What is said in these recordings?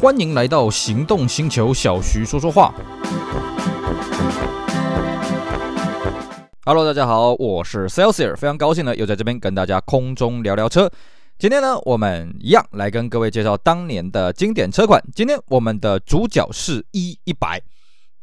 欢迎来到行动星球，小徐说说话。Hello，大家好，我是 Celsius，非常高兴呢，又在这边跟大家空中聊聊车。今天呢，我们一样来跟各位介绍当年的经典车款。今天我们的主角是 E 一百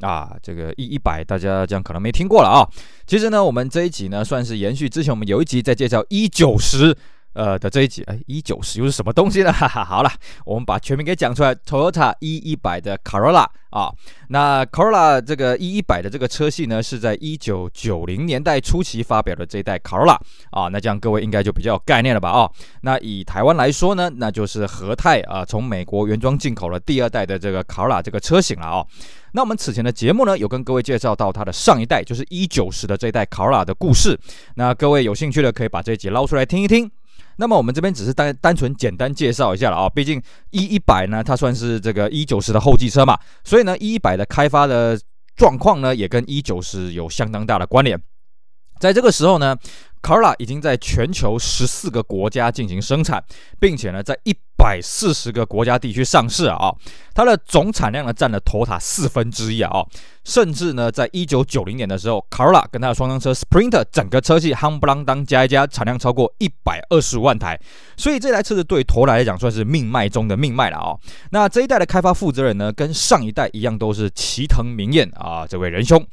啊，这个 E 一百大家这样可能没听过了啊。其实呢，我们这一集呢，算是延续之前我们有一集在介绍 E 九十。呃的这一集，哎一九十又是什么东西呢？哈哈，好了，我们把全名给讲出来，Toyota E 一百的 Corolla 啊，那 Corolla 这个 E 一百的这个车系呢，是在一九九零年代初期发表的这一代 Corolla 啊，那这样各位应该就比较有概念了吧？哦，那以台湾来说呢，那就是和泰啊，从美国原装进口了第二代的这个 Corolla 这个车型了哦。那我们此前的节目呢，有跟各位介绍到它的上一代，就是一九十的这一代 Corolla 的故事，那各位有兴趣的可以把这一集捞出来听一听。那么我们这边只是单单纯简单介绍一下了啊，毕竟 E 一百呢，它算是这个 E 九十的后继车嘛，所以呢，E 一百的开发的状况呢，也跟 E 九十有相当大的关联。在这个时候呢，Carla 已经在全球十四个国家进行生产，并且呢，在一百四十个国家地区上市啊，它的总产量呢占了 Toyota 四分之一啊，甚至呢，在一九九零年的时候，Corolla 跟它的双厢车 Sprinter 整个车系夯不啷当加一加，产量超过一百二十万台，所以这台车子对头来讲算是命脉中的命脉了啊。那这一代的开发负责人呢，跟上一代一样，都是齐藤明彦啊，这位仁兄。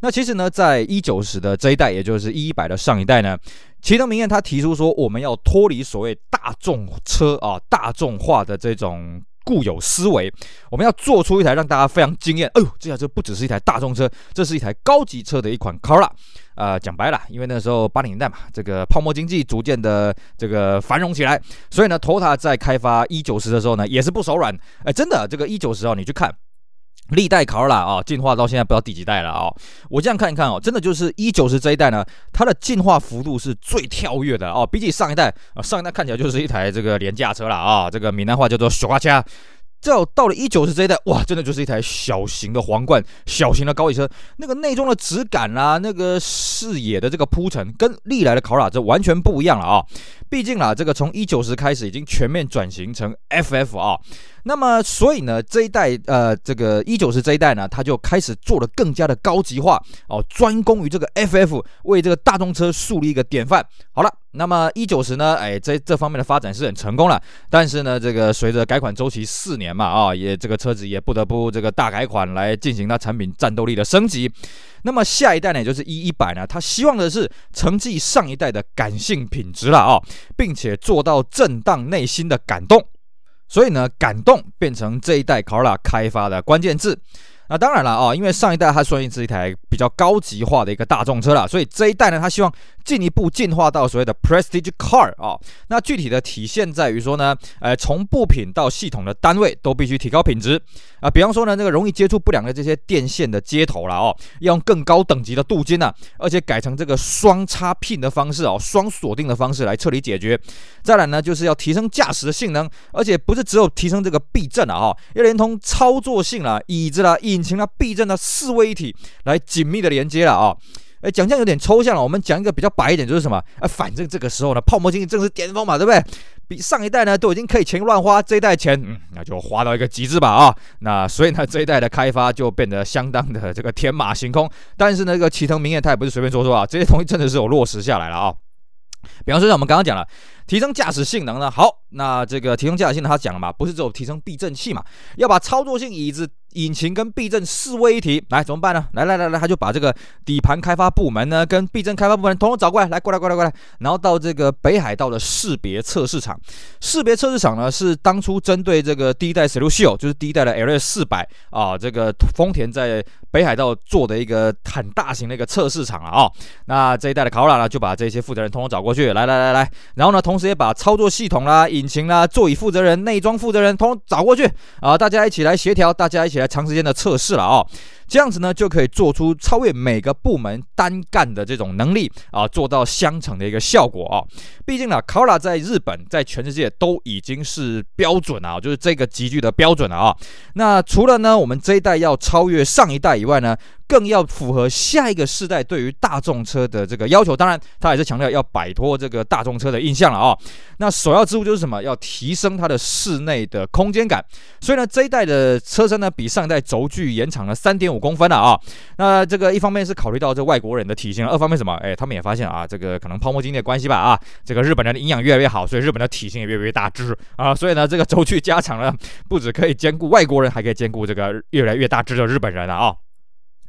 那其实呢，在一九十的这一代，也就是 E 一百的上一代呢，齐藤明彦他提出说，我们要脱离所谓大众车啊，大众化的这种固有思维，我们要做出一台让大家非常惊艳。哎呦，这台车不只是一台大众车，这是一台高级车的一款 Corolla。呃，讲白了，因为那时候八零年代嘛，这个泡沫经济逐渐的这个繁荣起来，所以呢，Toyota 在开发 E 九十的时候呢，也是不手软。哎，真的，这个 E 九十哦，你去看。历代考拉啊，进化到现在不知道第几代了啊、我这样看一看哦，真的就是一九十这一代呢，它的进化幅度是最跳跃的哦。比起上一代啊，上一代看起来就是一台这个廉价车了啊、这个闽南话叫做小花车。这到了一九十这一代，哇，真的就是一台小型的皇冠，小型的高级车。那个内装的质感啊，那个视野的这个铺陈，跟历来的考拉这完全不一样了啊、毕竟啦，这个从一九十开始已经全面转型成 FF 啊。那么，所以呢，这一代呃，这个一九十这一代呢，它就开始做得更加的高级化哦，专攻于这个 FF，为这个大众车树立一个典范。好了，那么 E 九十呢，哎，在这方面的发展是很成功了。但是呢，这个随着改款周期四年嘛，啊、也这个车子也不得不这个大改款来进行它产品战斗力的升级。那么下一代呢，就是 E 一百呢，它希望的是承继上一代的感性品质了啊、并且做到震荡内心的感动。所以呢，感动变成这一代 Corolla 开发的关键字。那当然了啊，因为上一代它算是一台比较高级化的一个大众车了，所以这一代呢，它希望进一步进化到所谓的 Prestige Car 啊。那具体的体现在于说呢，呃，从部品到系统的单位都必须提高品质啊。比方说呢，那个容易接触不良的这些电线的接头了哦，要用更高等级的镀金呐，而且改成这个双插 pin 的方式哦，双锁定的方式来彻底解决。再来呢，就是要提升驾驶的性能，而且不是只有提升这个避震啊，哈，要连同操作性啦、椅子啦、引擎啦、避震的四位一体来紧密的连接了啊！哎，讲这样有点抽象了，我们讲一个比较白一点，就是什么？哎，反正这个时候呢，泡沫经济正是巅峰嘛，对不对？比上一代呢都已经可以钱乱花，这一代钱，嗯，那就花到一个极致吧啊！那所以呢，这一代的开发就变得相当的这个天马行空。但是呢，这个齐藤明彦他也不是随便说说啊，这些东西真的是有落实下来了啊！比方说，像我们刚刚讲了。提升驾驶性能呢？好，那这个提升驾驶性能，他讲了嘛，不是只有提升避震器嘛，要把操作性椅子、引擎跟避震四位一体，来怎么办呢？来来来来，他就把这个底盘开发部门呢，跟避震开发部门统统找过来，来过来过来过来，然后到这个北海道的识别测试场。识别测试场呢，是当初针对这个第一代 Celluzio，就是第一代的 LS 四百啊，这个丰田在北海道做的一个很大型的一个测试场啊。那这一代的卡罗拉呢，就把这些负责人统统找过去，来来来来，然后呢，同。时也把操作系统啦、引擎啦、座椅负责人、内装负责人通通找过去啊！大家一起来协调，大家一起来长时间的测试了啊！这样子呢，就可以做出超越每个部门单干的这种能力啊，做到相乘的一个效果啊！毕竟呢，Cola 在日本，在全世界都已经是标准啊，就是这个级距的标准了啊！那除了呢，我们这一代要超越上一代以外呢更要符合下一个世代对于大众车的这个要求。当然，它还是强调要摆脱这个大众车的印象了啊、那首要之务就是什么？要提升它的室内的空间感。所以呢，这一代的车身呢，比上一代轴距延长了三点五五公分了啊、那这个一方面是考虑到这外国人的体型，二方面什么？哎，他们也发现啊，这个可能泡沫经济的关系吧啊，这个日本人的营养越来越好，所以日本的体型也越来越大只啊。所以呢，这个轴距加长了，不止可以兼顾外国人，还可以兼顾这个越来越大只的日本人了啊。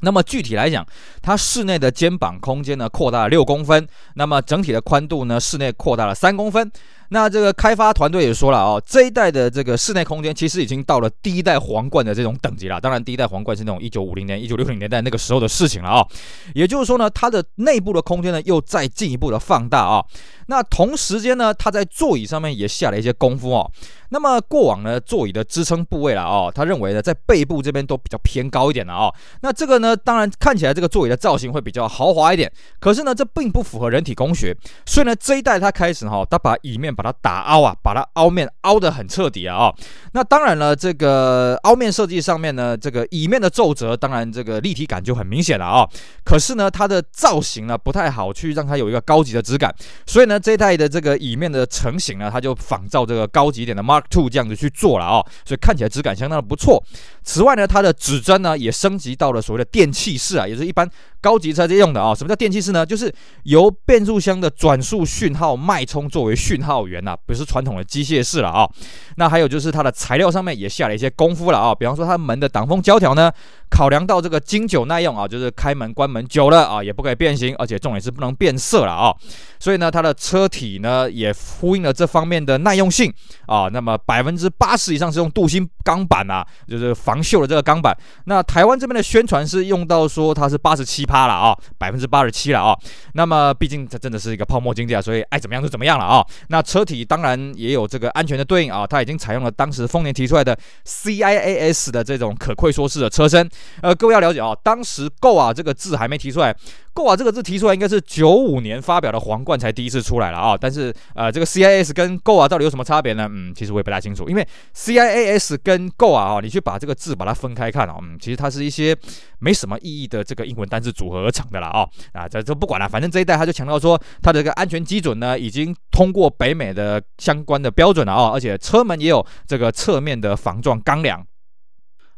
那么具体来讲，它室内的肩膀空间呢，扩大了六公分，那么整体的宽度呢，室内扩大了三公分。那这个开发团队也说了哦，这一代的这个室内空间其实已经到了第一代皇冠的这种等级了。当然，第一代皇冠是那种一九五零年、一九六零年代那个时候的事情了啊。也就是说呢，它的内部的空间呢又再进一步的放大啊。那同时间呢，它在座椅上面也下了一些功夫哦。那么过往呢，座椅的支撑部位了哦，他认为呢，在背部这边都比较偏高一点了哦。那这个呢，当然看起来这个座椅的造型会比较豪华一点，可是呢，这并不符合人体工学。所以呢，这一代它开始哈，它把椅面把它打凹啊，把它凹面凹得很彻底啊啊。那当然了，这个凹面设计上面呢，这个椅面的皱褶，当然这个立体感就很明显了啊。可是呢，它的造型呢不太好去让它有一个高级的质感。所以呢，这一代的这个椅面的成型呢，它就仿照这个高级一点的 Mark。Two 这样子去做了啊，所以看起来质感相当的不错。此外呢，它的指针呢也升级到了所谓的电气式啊，也是一般高级车在用的啊。什么叫电气式呢？就是由变速箱的转速讯号脉冲作为讯号源呐，不是传统的机械式了啊。那还有就是它的材料上面也下了一些功夫了啊，比方说它门的挡风胶条呢，考量到这个经久耐用啊，就是开门关门久了啊，也不可以变形，而且重点是不能变色了啊。所以呢，它的车体呢也呼应了这方面的耐用性啊。那么百分之八十以上是用镀锌钢板啊，就是防锈的这个钢板。那台湾这边的宣传是用到说它是八十七趴了啊，百分之八十七了啊。那么毕竟这真的是一个泡沫经济啊，所以爱怎么样就怎么样了啊。那车车体当然也有这个安全的对应啊，它已经采用了当时丰田提出来的 CIAS 的这种可溃缩式的车身。呃，各位要了解啊，当时 “Go” 啊这个字还没提出来。Go 啊！这个字提出来应该是九五年发表的皇冠才第一次出来了啊。但是呃，这个 CIS 跟 Go 啊到底有什么差别呢？嗯，其实我也不太清楚。因为 CIS 跟 Go 啊，你去把这个字把它分开看啊，嗯，其实它是一些没什么意义的这个英文单字组合而成的了啊。啊，这这不管了，反正这一代它就强调说它的这个安全基准呢已经通过北美的相关的标准了啊，而且车门也有这个侧面的防撞钢梁。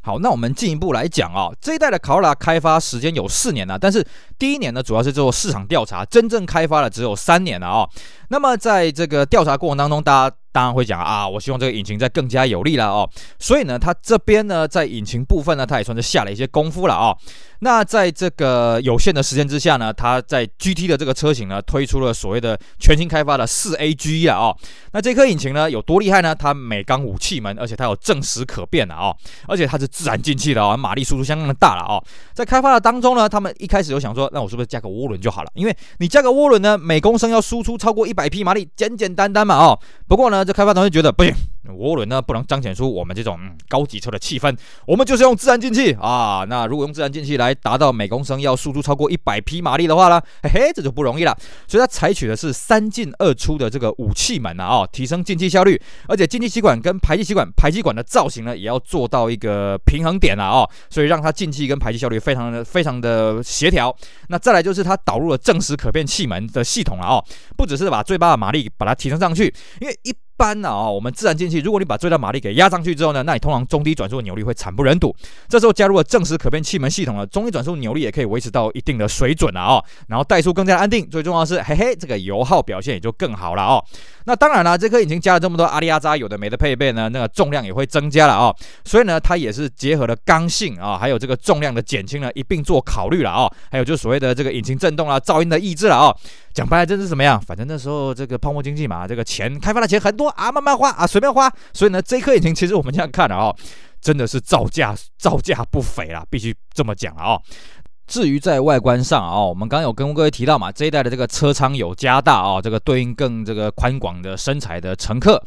好，那我们进一步来讲啊，这一代的卡罗拉开发时间有四年了，但是第一年呢，主要是做市场调查，真正开发了只有三年了啊。那么在这个调查过程当中，大家当然会讲啊，我希望这个引擎再更加有力了哦。所以呢，它这边呢，在引擎部分呢，它也算是下了一些功夫了啊。那在这个有限的时间之下呢，它在 GT 的这个车型呢，推出了所谓的全新开发的四 AG 啊、哦。那这颗引擎呢有多厉害呢？它每缸五气门，而且它有正时可变的啊、哦，而且它是自然进气的、哦，马力输出相当的大了、哦。在开发的当中呢，他们一开始有想说，那我是不是加个涡轮就好了？因为你加个涡轮呢，每公升要输出超过一百匹马力，简简单单嘛、哦。不过呢，这开发团队觉得不行。涡轮呢不能彰显出我们这种、高级车的气氛，我们就是用自然进气啊。那如果用自然进气来达到每公升要输出超过一百匹马力的话呢，嘿嘿，这就不容易了。所以它采取的是三进二出的这个五气门啊，哦，提升进气效率，而且进气吸管跟排气吸管排气管的造型呢也要做到一个平衡点了啊，哦，所以让它进气跟排气效率非常的非常的协调。那再来就是它导入了正时可变气门的系统了哦，不只是把最大的马力把它提升上去，因为一。般呢啊，我们自然进气，如果你把最大马力给压上去之后呢，那你通常中低转速的扭力会惨不忍睹。这时候加入了正时可变气门系统了，中低转速扭力也可以维持到一定的水准了啊。然后怠速更加安定，最重要的是，嘿嘿，这个油耗表现也就更好了哦。那当然了，这颗引擎加了这么多阿里阿扎有的没的配备呢，那个重量也会增加了啊。所以呢，它也是结合了刚性啊，还有这个重量的减轻呢，一并做考虑了啊。还有就是所谓的这个引擎震动啊、噪音的抑制了啊。讲白了，这是什么样？反正那时候这个泡沫经济嘛，这个钱开发的钱很多啊，慢慢花啊，随便花。所以呢，这颗引擎其实我们这样看了啊，真的是造价造价不菲啦，必须这么讲了啊。至于在外观上啊，我们刚刚有跟各位提到嘛，这一代的这个车舱有加大啊，这个对应更这个宽广的身材的乘客。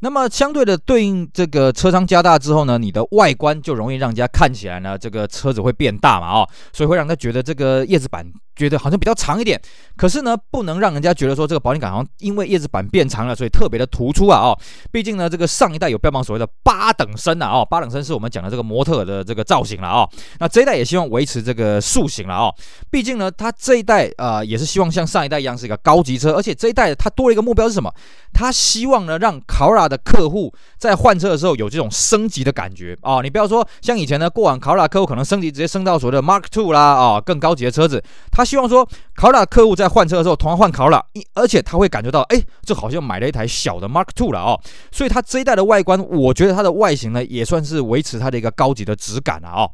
那么相对的对应这个车舱加大之后呢，你的外观就容易让人家看起来呢，这个车子会变大嘛，哦，所以会让他觉得这个叶子板觉得好像比较长一点，可是呢，不能让人家觉得说这个保险杆好像因为叶子板变长了，所以特别的突出啊哦。毕竟呢，这个上一代有标榜所谓的八等身啊哦，八等身是我们讲的这个模特的这个造型了哦。那这一代也希望维持这个塑形了哦。毕竟呢，它这一代啊、呃、也是希望像上一代一样是一个高级车，而且这一代它多了一个目标是什么？它希望呢让考拉的客户在换车的时候有这种升级的感觉哦。你不要说像以前呢，过往考拉客户可能升级直接升到所谓的 Mark Two 啦啊、哦，更高级的车子，它。希望说，考拉客户在换车的时候，同样换考拉，而且他会感觉到，哎，这好像买了一台小的 Mark Two 了哦。所以它这一代的外观，我觉得它的外形呢，也算是维持它的一个高级的质感了哦。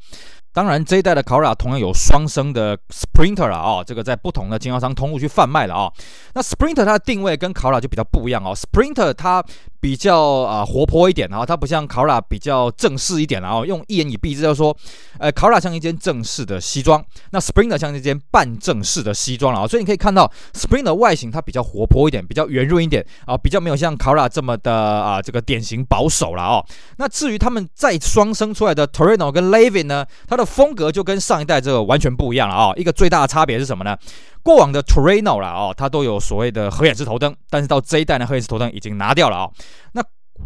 当然，这一代的考拉同样有双生的 Sprinter 了哦，这个在不同的经销商通路去贩卖了哦。那 Sprinter 它的定位跟考拉就比较不一样哦，Sprinter 它。比较啊、活泼一点，然后它不像卡罗拉比较正式一点，然后用一言以蔽之，就说，呃，卡罗拉像一件正式的西装，那 Springer 像一件半正式的西装了啊，所以你可以看到 Springer 外形它比较活泼一点，比较圆润一点啊，比较没有像卡罗拉这么的啊这个典型保守了哦。那至于他们再双生出来的 Torino 跟 Levin 呢，它的风格就跟上一代这个完全不一样了啊，一个最大的差别是什么呢？过往的 Torino 啦哦，它都有所谓的合眼式头灯，但是到这一代呢，合眼式头灯已经拿掉了啊、那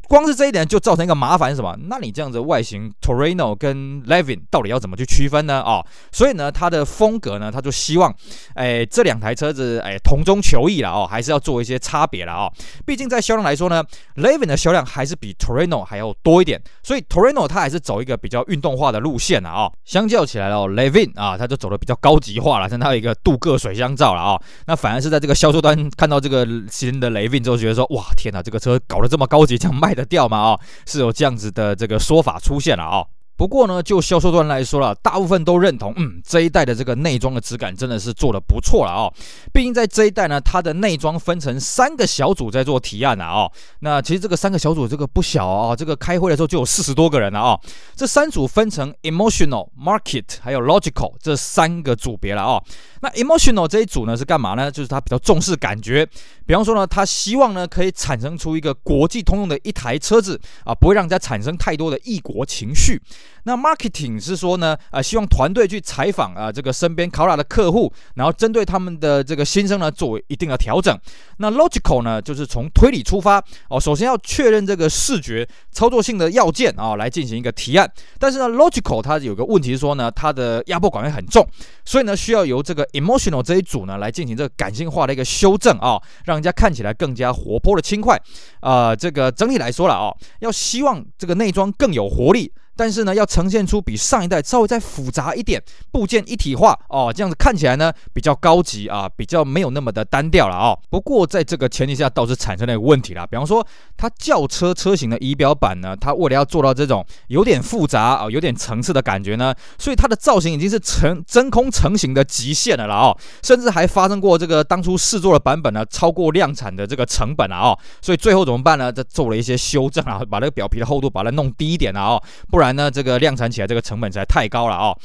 光是这一点就造成一个麻烦是什么？那你这样子外形，Torino 跟 Levin 到底要怎么去区分呢？啊、哦，所以呢，它的风格呢，他就希望，哎，这两台车子，哎，同中求异了哦，还是要做一些差别了哦。毕竟在销量来说呢，Levin 的销量还是比 Torino 还要多一点，所以 Torino 它还是走一个比较运动化的路线了啊、哦。相较起来哦，Levin 啊，它就走的比较高级化了，像它有一个镀铬水箱罩了啊、哦。那反而是在这个销售端看到这个新的 Levin 之后，觉得说，哇，天哪，这个车搞得这么高级，这样卖卖的掉吗？啊、哦，是有这样子的这个说法出现了啊、哦。不过呢，就销售端来说了，大部分都认同，嗯，这一代的这个内装的质感真的是做得不错了哦。毕竟在这一代呢，它的内装分成三个小组在做提案了哦。那其实这个三个小组这个不小哦，这个开会的时候就有四十多个人了哦。这三组分成 emotional、market 还有 logical 这三个组别了哦。那 emotional 这一组呢是干嘛呢？就是它比较重视感觉，比方说呢，它希望呢可以产生出一个国际通用的一台车子啊，不会让人家产生太多的异国情绪。那 marketing 是说呢，呃，希望团队去采访啊，这个身边考拉的客户，然后针对他们的这个心声呢，做一定的调整。那 logical 呢，就是从推理出发哦，首先要确认这个视觉操作性的要件啊、来进行一个提案。但是呢，logical 它有个问题是说呢，它的压迫感会很重，所以呢，需要由这个 emotional 这一组呢来进行这个感性化的一个修正啊、让人家看起来更加活泼的轻快。啊、这个整体来说了哦，要希望这个内装更有活力。但是呢，要呈现出比上一代稍微再复杂一点，部件一体化哦，这样子看起来呢比较高级啊，比较没有那么的单调了哦。不过在这个前提下，倒是产生了一个问题啦。比方说，它轿车车型的仪表板呢，它为了要做到这种有点复杂啊、有点层次的感觉呢，所以它的造型已经是成真空成型的极限了啦哦。甚至还发生过这个当初试做的版本呢，超过量产的这个成本了哦。所以最后怎么办呢？这做了一些修正啊，把那个表皮的厚度把它弄低一点了哦，不然。那，这个量产起来这个成本实在太高了啊。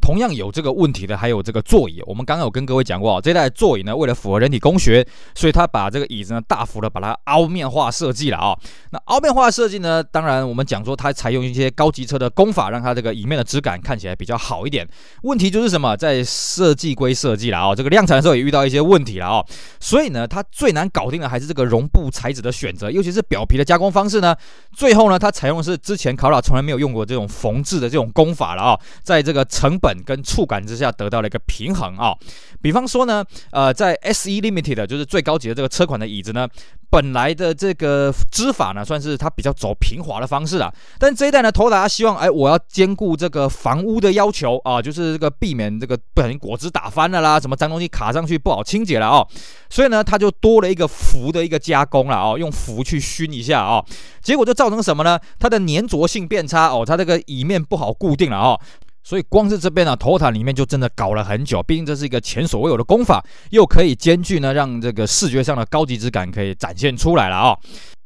同样有这个问题的还有这个座椅，我们刚刚有跟各位讲过哦，这代座椅呢，为了符合人体工学，所以它把这个椅子呢大幅的把它凹面化设计了啊。那凹面化设计呢，当然我们讲说它采用一些高级车的工法，让它这个椅面的质感看起来比较好一点。问题就是什么，在设计归设计了啊，这个量产的时候也遇到一些问题了啊。所以呢，它最难搞定的还是这个绒布材质的选择，尤其是表皮的加工方式呢。最后呢，它采用的是之前考拉从来没有用过这种缝制的这种工法了啊，在这个成本。本跟触感之下得到了一个平衡啊，比方说呢，呃，在 SE Limited 就是最高级的这个车款的椅子呢，本来的这个织法呢，算是它比较走平滑的方式啊，但这一代呢，头达希望哎，我要兼顾这个防污的要求啊，就是这个避免这个不小心果汁打翻了啦，什么脏东西卡上去不好清洁了啊，所以呢，它就多了一个氟的一个加工了啊，用氟去熏一下啊，结果就造成什么呢？它的粘着性变差哦，它这个椅面不好固定了啊。所以光是这边呢头塔里面就真的搞了很久，毕竟这是一个前所未有的功法，又可以兼具呢，让这个视觉上的高级质感可以展现出来了啊、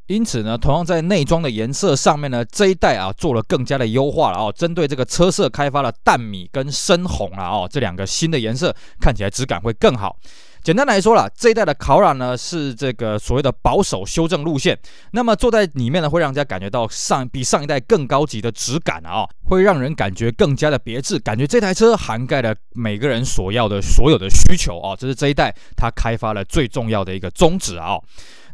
因此呢，同样在内装的颜色上面呢，这一代啊做了更加的优化了哦，针对这个车色开发了淡米跟深红了哦，这两个新的颜色看起来质感会更好。简单来说啦，这一代的考染呢是这个所谓的保守修正路线，那么坐在里面呢会让人家感觉到上比上一代更高级的质感啊，会让人感觉更加的别致，感觉这台车涵盖了每个人所要的所有的需求啊，这是这一代它开发了最重要的一个宗旨啊。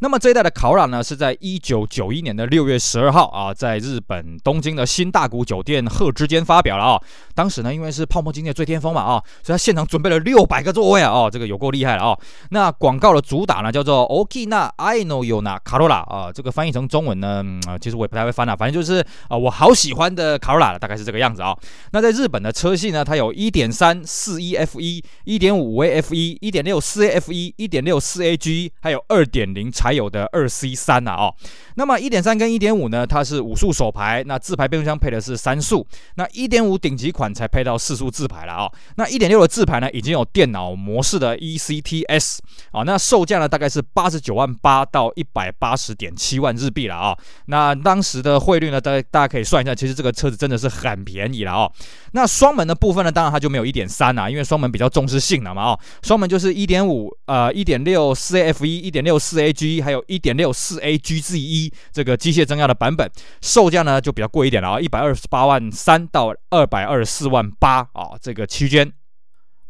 那么这一代的 Corolla 呢，是在一九九一年的六月十二号啊，在日本东京的新大谷酒店鹤之间发表了啊。当时呢，因为是泡沫经济的最巅峰嘛啊，所以他现场准备了六百个座位啊，哦，这个有够厉害了啊。那广告的主打呢，叫做 Okina I know you na Corolla 啊，这个翻译成中文呢，啊，其实我也不太会翻啊，反正就是啊，我好喜欢的 Corolla，大概是这个样子啊。那在日本的车系呢，它有一点三四一 FE、一点五 VFE、一点六四 AFE、一点六四 AG，还有二点零还有的二 C 三呐啊。那么一点三跟一点五呢，它是五速手排，那自排变速箱配的是三速。那一点五顶级款才配到四速自排了啊。那一点六的自排呢，已经有电脑模式的 ECTS 啊。那售价呢，大概是八十九万八到一百八十点七万日币了啊。那当时的汇率呢，大大家可以算一下，其实这个车子真的是很便宜了啊。那双门的部分呢，当然它就没有一点三啊，因为双门比较重视性能嘛啊。双门就是一点五呃一点六四 AFE、一点六四 AG，还有一点六四 AGZE。这个机械增压的版本，售价呢就比较贵一点了啊，一百二十八万三到二百二十四万八啊，这个区间。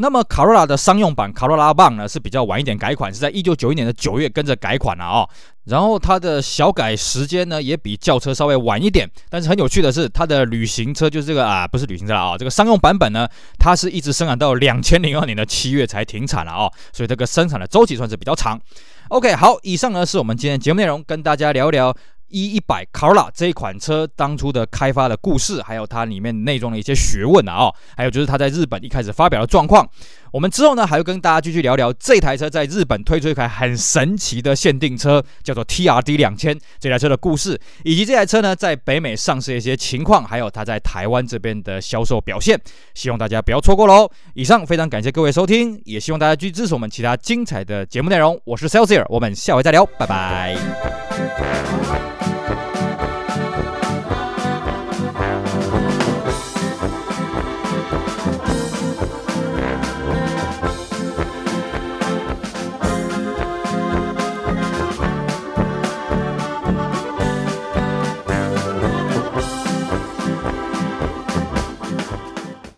那么卡罗拉的商用版卡罗拉棒呢是比较晚一点改款，是在一九九一年的九月跟着改款了啊。然后它的小改时间呢也比轿车稍微晚一点，但是很有趣的是，它的旅行车就是这个啊，不是旅行车了啊，这个商用版本呢，它是一直生产到两千零二年的七月才停产了啊，所以这个生产的周期算是比较长。OK，好，以上呢是我们今天节目内容，跟大家聊聊 E 一百 Corolla 这一款车当初的开发的故事，还有它里面内装的一些学问啊，还有就是它在日本一开始发表的状况。我们之后呢，还会跟大家继续聊聊这台车在日本推出一台很神奇的限定车，叫做 TRD 两千这台车的故事，以及这台车呢在北美上市的一些情况，还有它在台湾这边的销售表现。希望大家不要错过喽！以上非常感谢各位收听，也希望大家继续支持我们其他精彩的节目内容。我是 Celsius，我们下回再聊，拜拜。